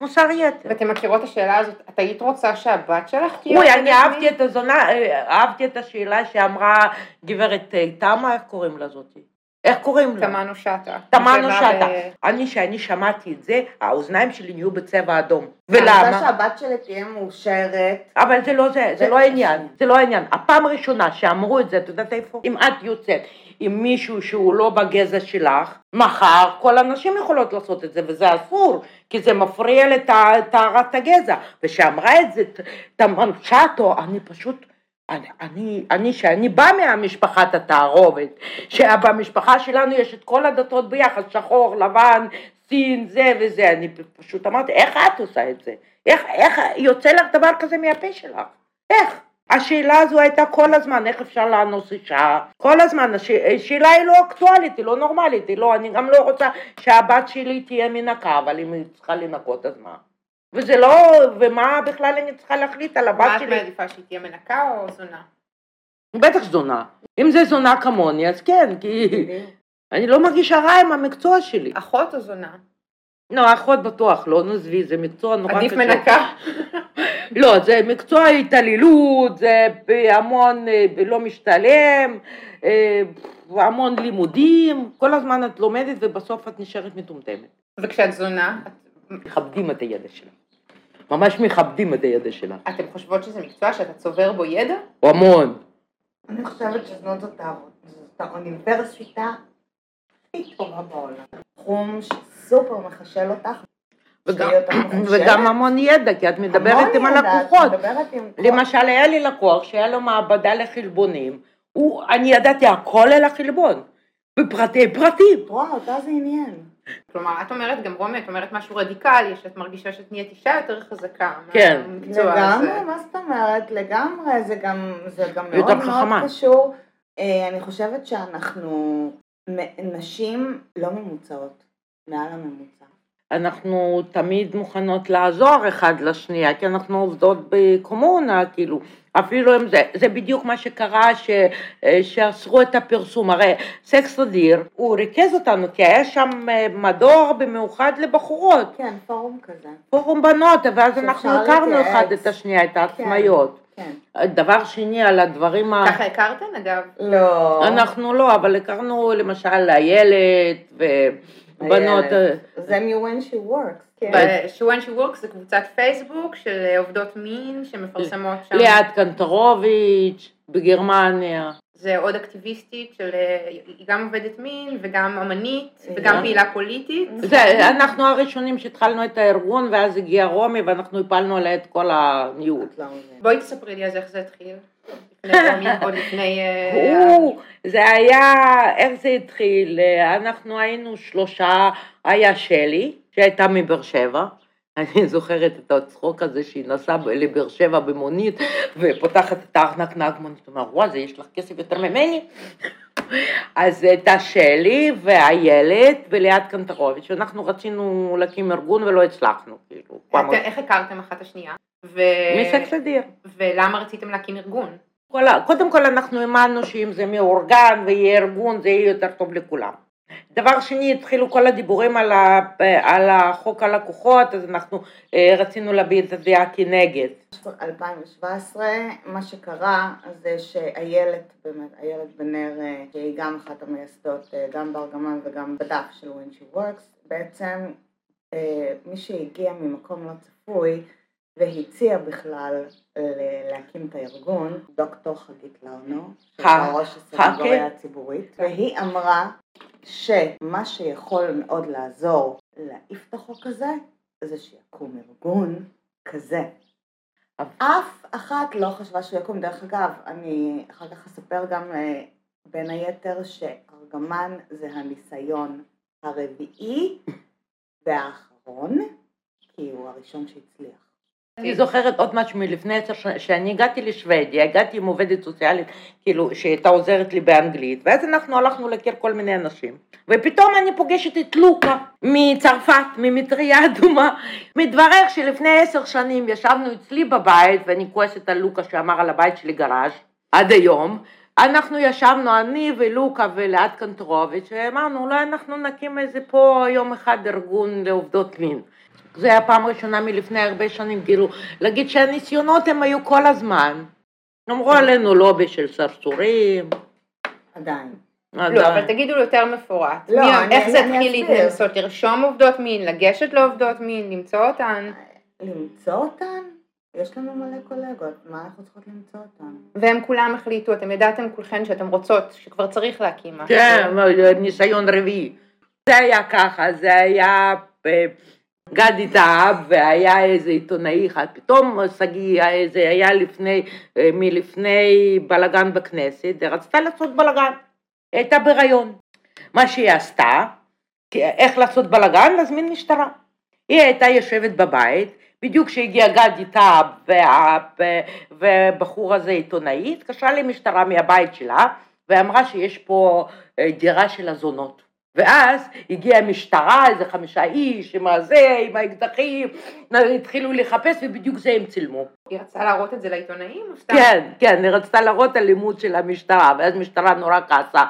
מוסר יתר. ואתם מכירות את השאלה הזאת, את היית רוצה שהבת שלך תהיה... אוי, אני אהבתי את הזונה, אה, אהבתי את השאלה שאמרה גברת אה, תמה, איך קוראים לה זאתי? איך קוראים לה? תמנו שטה. תמנו שטה. אני, כשאני שמעתי את זה, האוזניים שלי נהיו בצבע אדום. ולמה? אני רוצה שהבת שלי תהיה מאושרת. אבל זה לא זה, זה לא העניין, זה לא העניין. הפעם הראשונה שאמרו את זה, את יודעת איפה? אם את יוצאת עם מישהו שהוא לא בגזע שלך, מחר כל הנשים יכולות לעשות את זה, וזה אסור, כי זה מפריע לטהרת הגזע. וכשאמרה את זה תמנו שטו, אני פשוט... אני, אני, אני, שאני באה מהמשפחת התערובת, שבמשפחה שלנו יש את כל הדתות ביחד, שחור, לבן, סין, זה וזה, אני פשוט אמרתי, איך את עושה את זה? איך, איך יוצא לך דבר כזה מהפה שלך? איך? השאלה הזו הייתה כל הזמן, איך אפשר לאנוס אישה? כל הזמן, השאלה היא לא אקטואלית, היא לא נורמלית, היא לא, אני גם לא רוצה שהבת שלי תהיה מנקה, אבל אם היא צריכה לנקות אז מה? וזה לא, ומה בכלל אני צריכה להחליט על הבת שלי? מה את מעדיפה, שהיא תהיה מנקה או זונה? בטח זונה. אם זה זונה כמוני, אז כן, כי אני לא מרגישה רע עם המקצוע שלי. אחות או זונה? לא, אחות בטוח לא, נעזבי, זה מקצוע נורא קשה. עדיף מנקה. לא, זה מקצוע התעללות, זה המון אה, לא משתלם, אה, המון לימודים, כל הזמן את לומדת ובסוף את נשארת מטומטמת. וכשאת זונה? מכבדים את הידע שלה. ממש מכבדים את הידע שלה. אתם חושבות שזה מקצוע שאתה צובר בו ידע? המון. אני חושבת שזאת זאת האוניברסיטה הכי טובה בעולם. תחום שסופר מחשל אותך. וגם, וגם המון ידע, כי את מדברת עם הלקוחות. למשל, היה לי לקוח שהיה לו מעבדה לחלבונים, הוא, אני ידעתי הכל על החלבון, בפרטי פרטים. וואו, אותה זה עניין. כלומר, את אומרת, גם רומי, את אומרת משהו רדיקלי, שאת מרגישה שאת נהיית אישה יותר חזקה. כן. לגמרי, מה זאת אומרת? לגמרי, זה גם, זה גם מאוד מאוד קשור. אה, אני חושבת שאנחנו נשים לא ממוצעות, מעל הממוצע. אנחנו תמיד מוכנות לעזור אחד לשנייה, כי אנחנו עובדות בקומונה, כאילו, אפילו אם זה, זה בדיוק מה שקרה ש, שאסרו את הפרסום, הרי סקס אדיר, הוא ריכז אותנו, כי היה שם אה, מדור במיוחד לבחורות. כן, פורום כזה. פורום בנות, ואז אנחנו הכרנו אחד את השנייה, את העצמאיות. כן. דבר שני, על הדברים ה... ככה הכרתן אגב? לא. אנחנו לא, אבל הכרנו למשל איילת ובנות... זה מ-When She Works. כן. When She Works זה קבוצת פייסבוק של עובדות מין שמפרסמות שם. ליאת קנטרוביץ' בגרמניה. זה עוד אקטיביסטית של, היא גם עובדת מין וגם אמנית וגם פעילה פוליטית. זה, אנחנו הראשונים שהתחלנו את הארגון ואז הגיע רומי ואנחנו הפלנו עליה את כל הניהול. בואי תספרי לי אז איך זה התחיל. לפני... זה היה, איך זה התחיל? אנחנו היינו שלושה, היה שלי, שהייתה מבאר שבע. אני זוכרת את הצחוק הזה שהיא נסעה לבאר שבע במונית ופותחת את הארנק נהג מונית, אומרת, וואי, זה יש לך כסף יותר ממני? אז הייתה שלי ואיילת וליאת קנטרוביץ', ואנחנו רצינו להקים ארגון ולא הצלחנו, כאילו. איך הכרתם אחת השנייה? מסקס אדיר. ולמה רציתם להקים ארגון? קודם כל אנחנו האמנו שאם זה מאורגן ויהיה ארגון זה יהיה יותר טוב לכולם. דבר שני, התחילו כל הדיבורים על, ה, על החוק הלקוחות, אז אנחנו אה, רצינו להביע את הדעה כנגד. 2017, מה שקרה זה שאיילת, באמת, איילת בנר, אה, שהיא גם אחת המייסדות, אה, גם בארגמן וגם בדף של When She Works, בעצם מי שהגיע ממקום לא צפוי והציע בכלל להקים את הארגון, דוקטור חגית לאונו, ראש הסנגוריה הציבורית, והיא אמרה שמה שיכול מאוד לעזור להעיף את החוק הזה, זה שיקום ארגון כזה. אף אחת לא חשבה שהוא יקום, דרך אגב, אני אחר כך אספר גם אה, בין היתר שארגמן זה הניסיון הרביעי והאחרון, כי הוא הראשון שהצליח. אני זוכרת עוד משהו מלפני עשר שנים, כשאני הגעתי לשוודיה, הגעתי עם עובדת סוציאלית, כאילו, שהייתה עוזרת לי באנגלית, ואז אנחנו הלכנו להכיר כל מיני אנשים. ופתאום אני פוגשת את לוקה מצרפת, ממטריה אדומה. מתברר שלפני עשר שנים ישבנו אצלי בבית, ואני כועסת על לוקה שאמר על הבית שלי גראז', עד היום. אנחנו ישבנו, אני ולוקה ולעד קנטרוביץ', ואמרנו, אולי אנחנו נקים איזה פה יום אחד ארגון לעובדות מין. זה היה פעם ראשונה מלפני הרבה שנים, כאילו, להגיד שהניסיונות הם היו כל הזמן. אמרו עלינו לובי של סרסורים. עדיין. לא, אבל תגידו יותר מפורט. לא, מי- אני- איך זה התחיל אסביר. לנסות לרשום עובדות מין, לגשת לעובדות מין, למצוא אותן, למצוא אותן? יש לנו מלא קולגות, מה אנחנו צריכות למצוא אותן? והם כולם החליטו, אתם ידעתם כולכן שאתם רוצות, שכבר צריך להקים משהו. כן, ניסיון רביעי. זה היה ככה, זה היה אה, גדי טאב, והיה איזה עיתונאי אחד, פתאום שגיא, זה היה לפני, אה, מלפני בלגן בכנסת, ורצתה לעשות בלגן, הייתה בהיריון. מה שהיא עשתה, איך לעשות בלגן? להזמין משטרה. היא הייתה יושבת בבית, בדיוק כשהגיע גדי טאב וה- והבחור הזה עיתונאי, התקשרה למשטרה מהבית שלה, ואמרה שיש פה אה, דירה של הזונות. ואז הגיעה המשטרה, איזה חמישה איש, עם הזה, עם האקדחים, התחילו לחפש ובדיוק זה הם צילמו. היא רצתה להראות את זה לעיתונאים? כן, כן, היא רצתה להראות אלימות של המשטרה, ואז המשטרה נורא כעסה.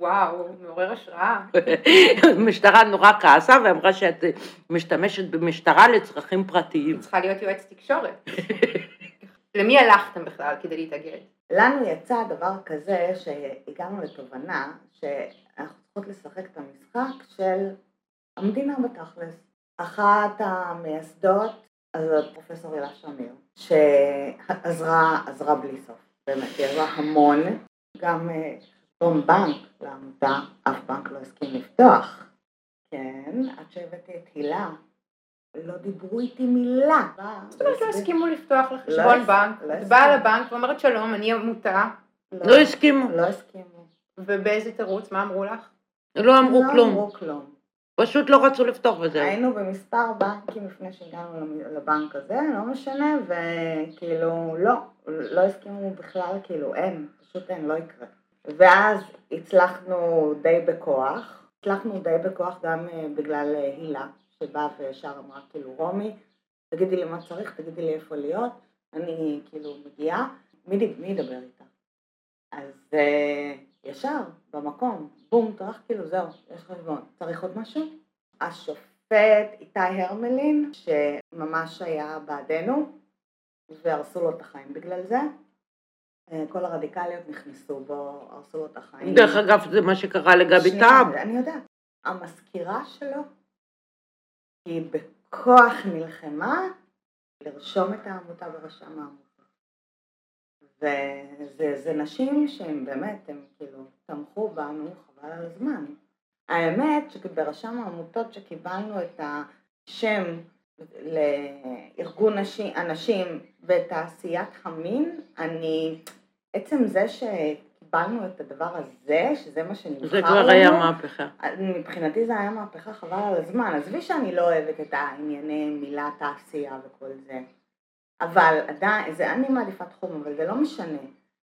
וואו, מעורר השראה. המשטרה נורא כעסה ואמרה שאת משתמשת במשטרה לצרכים פרטיים. צריכה להיות יועץ תקשורת. למי הלכתם בכלל כדי להתאגד? לנו יצא דבר כזה שהגענו לתובנה שאנחנו צריכות לשחק את המשחק של המדינה בתכלס. אחת המייסדות, אז פרופסור הילה שמיר, שעזרה עזרה בלי סוף, באמת, היא עזרה המון, גם אה, חשבון בנק לעמותה, אף בנק לא הסכים לפתוח. כן, עד שהבאתי את הילה, לא דיברו איתי מילה. זאת אומרת, לא הסכימו לפתוח לך לא בנק, לא את באה. לבנק ואומרת שלום, אני עמותה, לא הסכימו, לא הסכימו. ובאיזה תירוץ, מה אמרו לך? לא אמרו לא כלום, אמרו כלום. פשוט לא רצו לפתוח וזהו. היינו במספר בנקים לפני שהגענו לבנק הזה, לא משנה, וכאילו לא, לא הסכימו בכלל, כאילו אין, פשוט אין, לא יקרה. ואז הצלחנו די בכוח, הצלחנו די בכוח גם אה, בגלל אה, הילה, שבאה וישר אמרה כאילו רומי, תגידי לי מה צריך, תגידי לי איפה להיות, אני כאילו מגיעה, מי, מי ידבר איתה? אז אה, ישר, במקום, בום, טרח, כאילו זהו, יש חשבון. צריך עוד משהו? השופט איתי הרמלין, שממש היה בעדנו, והרסו לו את החיים בגלל זה. אה, כל הרדיקליות נכנסו בו, הרסו לו את החיים. דרך אגב, זה מה שקרה לגבי טאב. אני יודעת. המזכירה שלו, היא בכוח נלחמה לרשום את העמותה ברשם העמותות. וזה זה נשים שהן באמת, הן כאילו תמכו בנו חבל על הזמן. האמת שברשם העמותות שקיבלנו את השם לארגון נשים, אנשים בתעשיית המין, אני, עצם זה שקיבלנו את הדבר הזה, שזה מה שנבחר זה כבר היה לנו, מהפכה. מבחינתי זה היה מהפכה חבל על הזמן, עזבי שאני לא אוהבת את הענייני מילה תעשייה וכל זה, אבל עדיין, זה אני מעדיפה תחום, אבל זה לא משנה,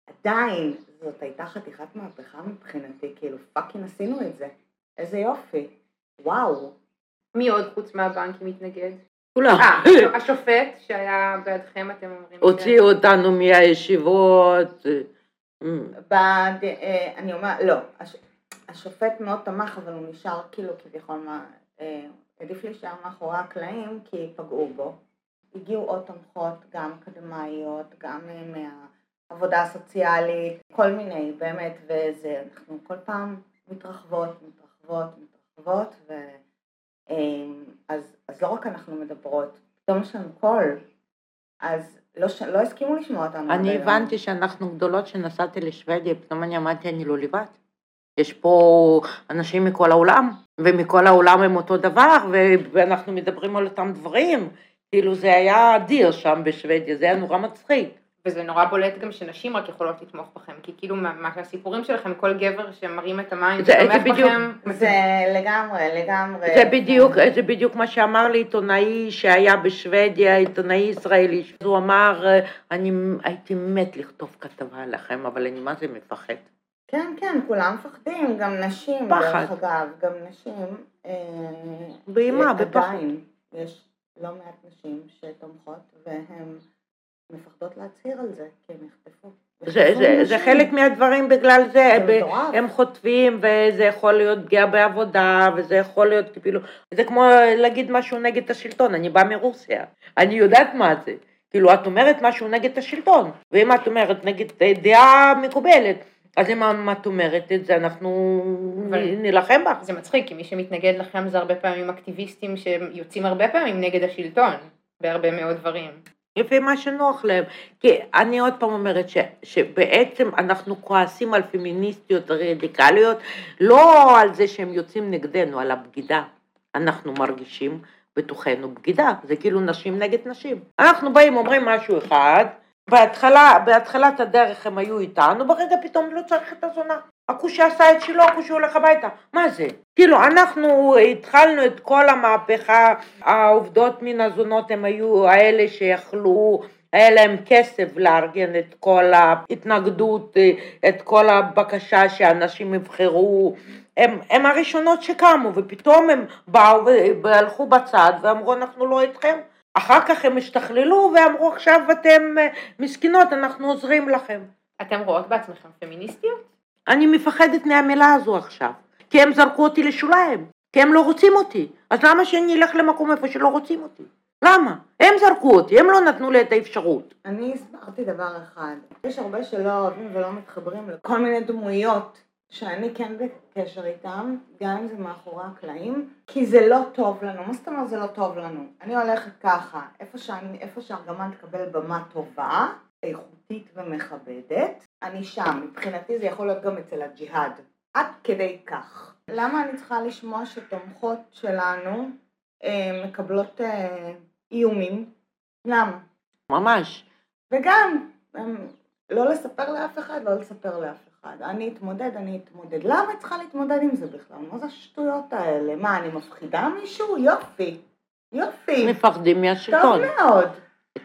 עדיין זאת הייתה חתיכת מהפכה מבחינתי, כאילו פאקינג עשינו את זה, איזה יופי, וואו, מי עוד חוץ מהבנקים מתנגד? כולם. אה, השופט שהיה בעדכם, אתם אומרים. הוציאו אותנו מהישיבות. בד... אה, אני אומרת, לא, הש... השופט מאוד תמך, אבל הוא נשאר כאילו כביכול, מה, אה, עדיף להישאר מאחורי הקלעים, כי פגעו בו. הגיעו עוד תומכות, גם אקדמאיות, גם מהעבודה הסוציאלית, כל מיני, באמת, וזה, אנחנו כל פעם מתרחבות, מתרחבות, מתרחבות, ו... אה, אז, אז לא רק אנחנו מדברות, פתאום יש לנו קול, אז לא. לא הסכימו לשמוע אותנו. אני היום. הבנתי שאנחנו גדולות שנסעתי לשוודיה, פתאום אני אמרתי, אני לא לבד. יש פה אנשים מכל העולם, ומכל העולם הם אותו דבר, ואנחנו מדברים על אותם דברים. כאילו זה היה אדיר שם בשוודיה, זה היה נורא מצחיק. וזה נורא בולט גם שנשים רק יכולות לתמוך בכם, כי כאילו מה- מה שלכם, כל גבר שמרים את המים זה- ותומך זה בדיוק- בכם, זה לגמרי, לגמרי. זה בדיוק, זה בדיוק מה שאמר לי עיתונאי שהיה בשוודיה, עיתונאי ישראלי. אז הוא אמר, אני הייתי מת לכתוב כתבה עליכם, אבל אני מה זה מפחד. כן, כן, כולם מפחדים, גם נשים, פחד. דרך אגב, גם נשים. אה, באימה, בפחד. עדיין, יש לא מעט נשים שתומכות והן מפחדות להצהיר על זה, כי הם יחטפו. זה, זה, זה. חלק מהדברים בגלל זה, זה ב- מטורף. הם חוטפים וזה יכול להיות פגיעה בעבודה וזה יכול להיות כאילו, זה כמו להגיד משהו נגד השלטון, אני באה מרוסיה, אני יודעת מה זה, כאילו את אומרת משהו נגד השלטון, ואם את אומרת נגד דעה מקובלת, אז אם את אומרת את זה אנחנו נילחם בך. זה מצחיק, כי מי שמתנגד לכם זה הרבה פעמים אקטיביסטים שיוצאים הרבה פעמים נגד השלטון, בהרבה מאוד דברים. לפי מה שנוח להם. כי אני עוד פעם אומרת ש, שבעצם אנחנו כועסים על פמיניסטיות רדיקליות, לא על זה שהם יוצאים נגדנו, על הבגידה. אנחנו מרגישים בתוכנו בגידה, זה כאילו נשים נגד נשים. אנחנו באים, אומרים משהו אחד, בהתחלה, בהתחלת הדרך הם היו איתנו, ברגע פתאום לא צריך את הזונה. הכושי עשה את שלו, הכושי הולך הביתה. מה זה? כאילו, אנחנו התחלנו את כל המהפכה, העובדות מן הזונות הם היו האלה שיכלו, היה להם כסף לארגן את כל ההתנגדות, את כל הבקשה שאנשים יבחרו. הם, הם הראשונות שקמו, ופתאום הם באו והלכו בצד ואמרו, אנחנו לא איתכם. אחר כך הם השתכללו ואמרו, עכשיו אתם אה, מסכנות, אנחנו עוזרים לכם. אתם רואות בעצמכם פמיניסטיות? אני מפחדת מהמילה הזו עכשיו, כי הם זרקו אותי לשוליים, כי הם לא רוצים אותי, אז למה שאני אלך למקום איפה שלא רוצים אותי? למה? הם זרקו אותי, הם לא נתנו לי את האפשרות. אני הסברתי דבר אחד, יש הרבה שלא אוהבים ולא מתחברים לכל מיני דמויות שאני כן בקשר איתם, גם אם זה מאחורי הקלעים, כי זה לא טוב לנו. מה זאת אומרת זה לא טוב לנו? אני הולכת ככה, איפה, שאני, איפה שארגמן תקבל במה טובה, איכותית ומכבדת, אני שם. מבחינתי זה יכול להיות גם אצל הג'יהאד. עד כדי כך. למה אני צריכה לשמוע שתומכות שלנו אה, מקבלות אה, איומים? למה? ממש. וגם, הם, לא לספר לאף אחד, לא לספר לאף אחד. אני אתמודד, אני אתמודד. למה צריכה להתמודד עם זה בכלל? מה זה השטויות האלה? מה, אני מפחידה מישהו? יופי. יופי. מפחדים טוב מהשלטון. מאוד.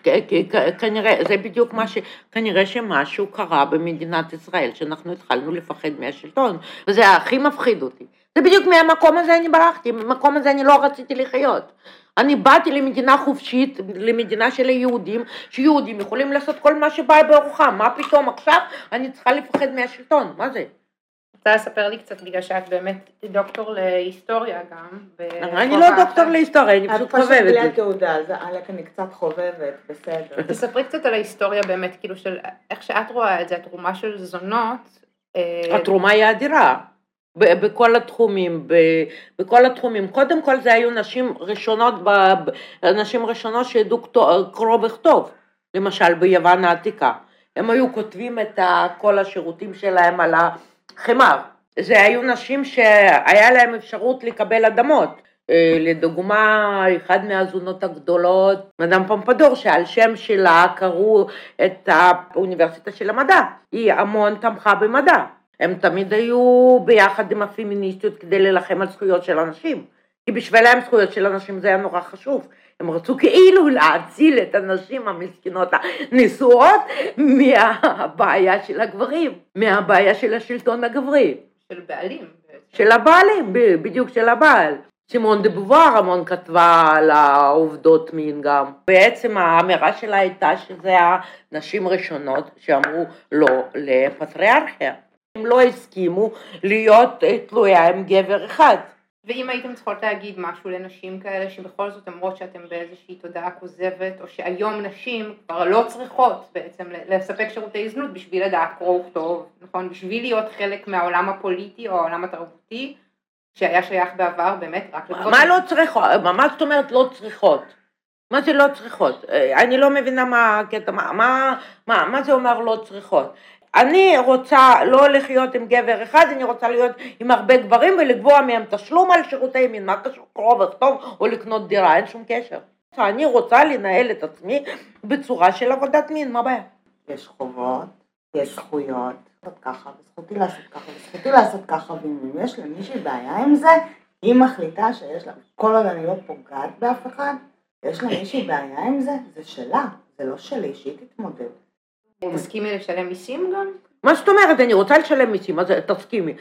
כ- כ- כנראה, זה בדיוק מה ש... כנראה שמשהו קרה במדינת ישראל, שאנחנו התחלנו לפחד מהשלטון, וזה הכי מפחיד אותי. זה בדיוק מהמקום הזה אני ברחתי, מהמקום הזה אני לא רציתי לחיות. אני באתי למדינה חופשית, למדינה של היהודים, שיהודים יכולים לעשות כל מה שבא ברוחם, מה פתאום עכשיו אני צריכה לפחד מהשלטון, מה זה? רוצה לספר לי קצת, בגלל שאת באמת דוקטור להיסטוריה גם. אני לא. דוקטור להיסטוריה, אני פשוט פשוט חובבת בלי את זה. התעודה, אז עלק אני קצת חובבת, בסדר. תספרי קצת על ההיסטוריה באמת, כאילו של איך שאת רואה את זה, התרומה של זונות. אה, התרומה היא אדירה. בכל התחומים, בכל התחומים. קודם כל זה היו נשים ראשונות, נשים ראשונות שידעו קרוא וכתוב, למשל ביוון העתיקה. הם היו כותבים את כל השירותים שלהם על החמר. זה היו נשים שהיה להם אפשרות לקבל אדמות. אה, לדוגמה, אחד מהזונות הגדולות, מדאם פומפדור, שעל שם שלה קראו את האוניברסיטה של המדע. היא המון תמכה במדע. הם תמיד היו ביחד עם הפמיניסטיות כדי להילחם על זכויות של אנשים. כי בשבילם זכויות של אנשים זה היה נורא חשוב. הם רצו כאילו להציל את הנשים המסכנות הנשואות מהבעיה של הגברים, מהבעיה של השלטון הגברי. של בעלים. של הבעלים, בדיוק של הבעל. סימון דה בובואר המון כתבה על העובדות מין גם. בעצם האמירה שלה הייתה שזה הנשים ראשונות שאמרו לא לפטריארכיה. הם לא הסכימו להיות אה, תלויה עם גבר אחד. ואם הייתם צריכות להגיד משהו לנשים כאלה שבכל זאת אומרות שאתם באיזושהי תודעה כוזבת, או שהיום נשים כבר לא צריכות בעצם לספק שירותי זנות בשביל לדעת קרוא וכתוב, נכון? בשביל להיות חלק מהעולם הפוליטי או העולם התרבותי, שהיה שייך בעבר באמת רק לגברים. מה לא צריכות? מה זאת אומרת לא צריכות? מה זה לא צריכות? אה, אני לא מבינה מה הקטע, מה, מה, מה, מה זה אומר לא צריכות? אני רוצה לא לחיות עם גבר אחד, אני רוצה להיות עם הרבה גברים ולגבוע מהם תשלום על שירותי מין, מה קשור קרוא וכתוב או לקנות דירה, אין שום קשר. אני רוצה לנהל את עצמי בצורה של עבודת מין, מה הבעיה? יש חובות, יש זכויות, לעשות ככה, וזכותי לעשות ככה, וזכותי לעשות ככה, ואם יש למישהי בעיה עם זה, היא מחליטה שיש לה, כל עוד אני לא פוגעת באף אחד, יש למישהי בעיה עם זה, זה שלה, זה לא שלי, שהיא תתמודד. תסכימי לשלם מיסים גם? מה זאת אומרת, אני רוצה לשלם מיסים, אז תסכימי.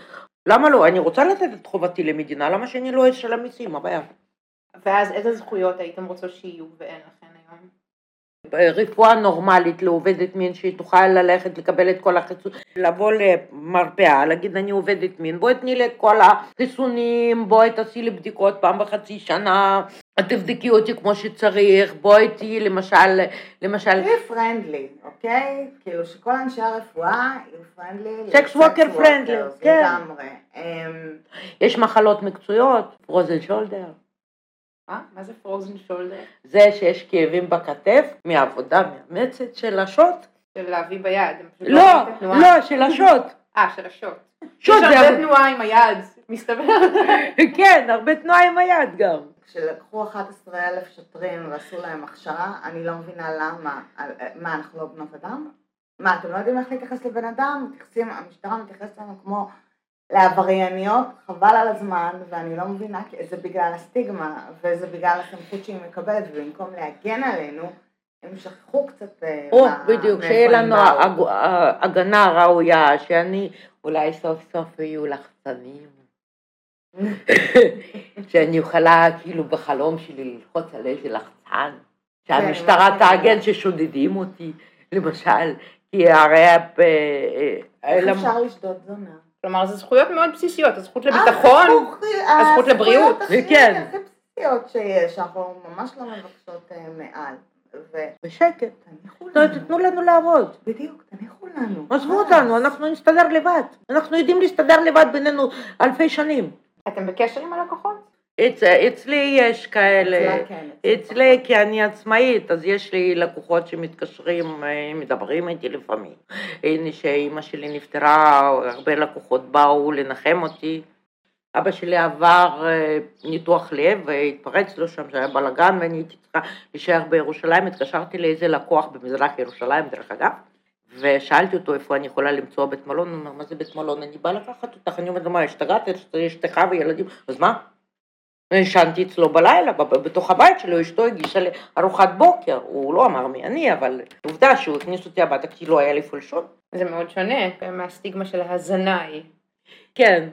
למה לא? אני רוצה לתת את חובתי למדינה, למה שאני לא אשלם מיסים? הבעיה? ואז איזה זכויות הייתם רוצות שיהיו ואין היום? רפואה נורמלית לעובדת מין שהיא תוכל ללכת לקבל את כל החיסון, לבוא למרפאה, להגיד אני עובדת מין, בואי תני לי את כל החיסונים, בואי תעשי לי בדיקות פעם בחצי שנה, תבדקי אותי כמו שצריך, בואי תהיי למשל, למשל... תהיי friendly, אוקיי? כאילו שכל אנשי הרפואה יהיו friendly. sex worker friendly, כן. לגמרי. אמ, יש מחלות מקצועיות, frozen shoulder. מה? מה זה frozen shoulder? זה שיש כאבים בכתף מעבודה מאמצת של השוט. של להביא ביד. לא. לא, של השוט. אה, של השוט. שוט יש. הרבה תנועה עם היד, מסתבר. כן, הרבה תנועה עם היד גם. כשלקחו 11,000 שוטרים ועשו להם הכשרה, אני לא מבינה למה. על- מה, אנחנו לא בנות אדם? מה, אתם לא יודעים איך להתייחס לבן אדם? מתייחסים, המשטרה מתייחסת אלינו כמו לעברייניות, חבל על הזמן, ואני לא מבינה, זה בגלל הסטיגמה, וזה בגלל הסמכות שהיא מקבלת, ובמקום להגן עלינו, הם שכחו קצת אה, או, בדיוק, שיהיה לנו הגנה ראויה, שאני, אולי סוף סוף יהיו לחצנים. שאני יכולה כאילו בחלום שלי ללחוץ על איזה לחצן, שהמשטרה ממש תאגן ששודדים אותי, למשל, כי הרי... אה, אה, איך אפשר לשדוד זונה? כלומר, זה זכויות מאוד בסיסיות, הזכות אה, לביטחון, הזכות- הזכות לבריאות. הזכויות הכי- כן. הכי בסיסיות שיש, אנחנו ממש לא מבקשות אה, מעל. בשקט. ותניחו ת- לנו. תתנו לנו לעבוד. בדיוק, תניחו לנו. עזבו. אותנו, אנחנו נסתדר לבד. אנחנו יודעים להסתדר לבד בינינו אלפי שנים. אתם בקשר עם הלקוחות? אצ- אצלי יש כאלה, אצלה כן, אצלי כי אני עצמאית, אז יש לי לקוחות שמתקשרים, אה, מדברים איתי לפעמים. הנה שאימא שלי נפטרה, הרבה לקוחות באו לנחם אותי. אבא שלי עבר אה, ניתוח לב והתפרץ לו שם, שהיה בלאגן ואני הייתי צריכה להישאר בירושלים, התקשרתי לאיזה לקוח במזרח ירושלים דרך אגב, ושאלתי אותו איפה אני יכולה למצוא בית מלון, הוא אומר, מה זה בית מלון? אני באה לקחת אותך, אני אומרת לו, מה, השתגעת? יש אשתך וילדים, אז מה? ישנתי אצלו בלילה, בתוך הבית שלו, אשתו הגישה לי ארוחת בוקר, הוא לא אמר מי אני, אבל עובדה שהוא הכניס אותי הביתה כי לא היה לי איפה לישון. זה מאוד שונה מהסטיגמה של ההזנאי. כן.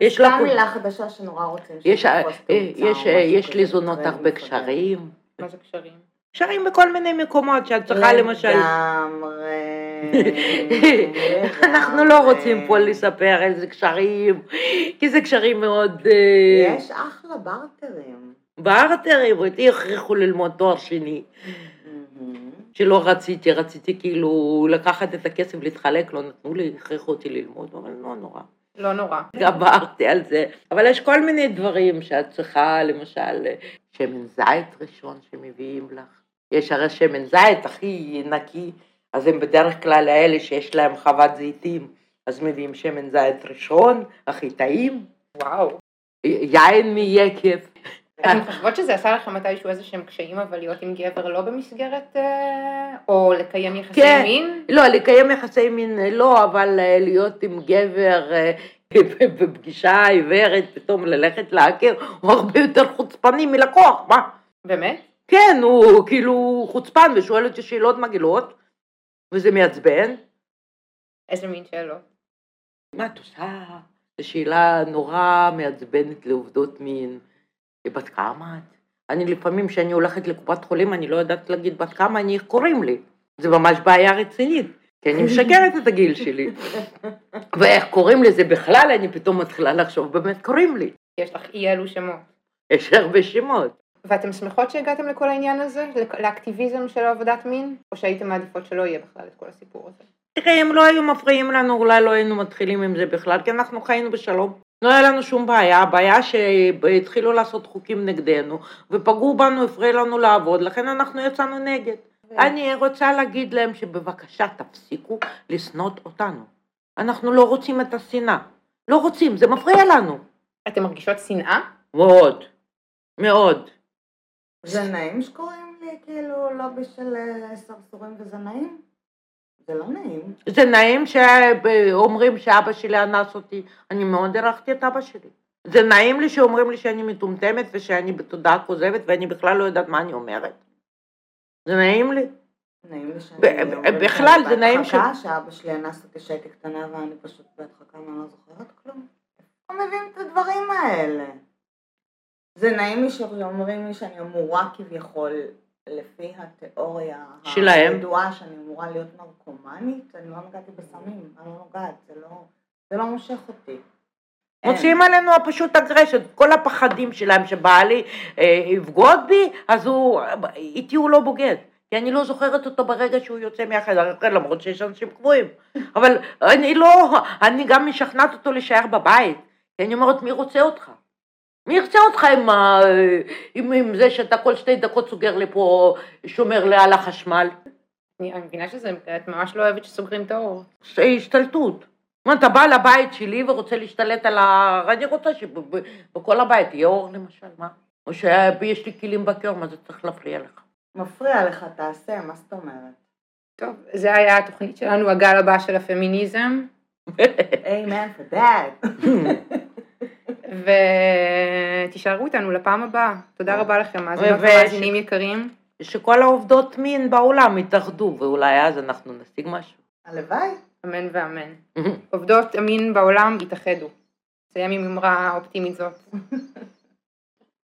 יש סתם לקוח, מילה חדשה שנורא רוצים יש, אה, או יש, משהו יש כזה, לי זונות זה הרבה. קשרים. מה זה קשרים? קשרים בכל מיני מקומות שאת צריכה למשל... לגמרי. אנחנו לא רוצים פה לספר איזה קשרים, כי זה קשרים מאוד... אה, יש אחלה בארטרים. בארטרים, אותי הכריחו ללמוד תואר שני, שלא רציתי, רציתי כאילו לקחת את הכסף, להתחלק, לא נתנו לי, הכריחו אותי ללמוד, אבל לא נורא. לא נורא. גברתי על זה. אבל יש כל מיני דברים שאת צריכה, למשל, שמן זית ראשון שמביאים לך. יש הרי שמן זית הכי נקי, אז הם בדרך כלל האלה שיש להם חוות זיתים, אז מביאים שמן זית ראשון, הכי טעים, וואו. יין מיקב. אתן חושבות שזה עשה לכם מתישהו איזה שהם קשיים אבל להיות עם גבר לא במסגרת, אה, או לקיים יחסי כן. מין? לא, לקיים יחסי מין לא, אבל אה, להיות עם גבר אה, בפגישה עיוורת, פתאום ללכת להכיר, הוא הרבה יותר חוצפני מלקוח, מה? באמת? כן, הוא כאילו חוצפן ושואל אותי שאלות מגעילות, וזה מעצבן. איזה מין שאלות? מה את עושה? זו שאלה נורא מעצבנת לעובדות מין. בת כמה את? אני לפעמים כשאני הולכת לקופת חולים, אני לא יודעת להגיד בת כמה אני, איך קוראים לי. זה ממש בעיה רצינית, כי אני משקרת את הגיל שלי. ואיך קוראים לזה בכלל, אני פתאום מתחילה לחשוב, באמת קוראים לי. יש לך אי אלו שמות. יש הרבה שמות. ואתם שמחות שהגעתם לכל העניין הזה? לאקטיביזם של עבודת מין? או שהייתם מעדיפות שלא יהיה בכלל את כל הסיפור הזה? תראה, אם לא היו מפריעים לנו, אולי לא היינו מתחילים עם זה בכלל, כי אנחנו חיינו בשלום. לא היה לנו שום בעיה, הבעיה שהתחילו לעשות חוקים נגדנו, ופגעו בנו, הפריעו לנו לעבוד, לכן אנחנו יצאנו נגד. אני רוצה להגיד להם שבבקשה תפסיקו לשנוא אותנו. אנחנו לא רוצים את השנאה. לא רוצים, זה מפריע לנו. אתם מרגישות שנאה? מאוד. מאוד. זה נעים שקוראים לי כאילו לובי של אה, סרסורים וזנאים? זה לא נעים. זה נעים שאומרים שאבא שלי אנס אותי, אני מאוד הערכתי את אבא שלי. זה נעים לי שאומרים לי שאני מטומטמת ושאני בתודעה כוזבת ואני בכלל לא יודעת מה אני אומרת. זה נעים לי. נעים לי שאני... בכלל, זה נעים בהדחקה, שאבא שלי אנס אותי כשהייתי קטנה ואני פשוט בהדחקה ואני לא זוכרת כלום. לא מביאים את הדברים האלה. זה נעים לי שאומרים לי שאני אמורה כביכול, לפי התיאוריה שלהם. הידועה שאני אמורה להיות נרקומנית, אני לא נגעתי בסמים, אני לא נוגעת, זה לא, זה לא מושך אותי. מוציאים עלינו פשוט אגרשת, כל הפחדים שלהם שבעלי אה, יבגוד בי, אז הוא, איתי הוא לא בוגד. כי אני לא זוכרת אותו ברגע שהוא יוצא מהחדר אחר, למרות שיש אנשים קבועים. אבל אני לא, אני גם משכנעת אותו להישאר בבית. כי אני אומרת, מי רוצה אותך? מי ירצה אותך עם, ה... עם, עם זה שאתה כל שתי דקות סוגר לי פה, שומר לי על החשמל? אני אני מבינה שזה, את ממש לא אוהבת שסוגרים את האור. זה השתלטות. מה, אתה בא לבית שלי ורוצה להשתלט על ה... אני רוצה שבכל הבית יהיה אור למשל, מה? או שיש לי כלים בקר, מה זה צריך להפריע לך? מפריע לך, תעשה, מה זאת אומרת? טוב, זה היה התוכנית שלנו, הגל הבא של הפמיניזם, Amen for that. ותישארו איתנו לפעם הבאה. תודה רבה לכם, מאזינות ומאזינים יקרים. שכל העובדות מין בעולם יתאחדו, ואולי אז אנחנו נשיג משהו. הלוואי. אמן ואמן. עובדות המין בעולם יתאחדו. נסיים עם אמרה אופטימית זאת.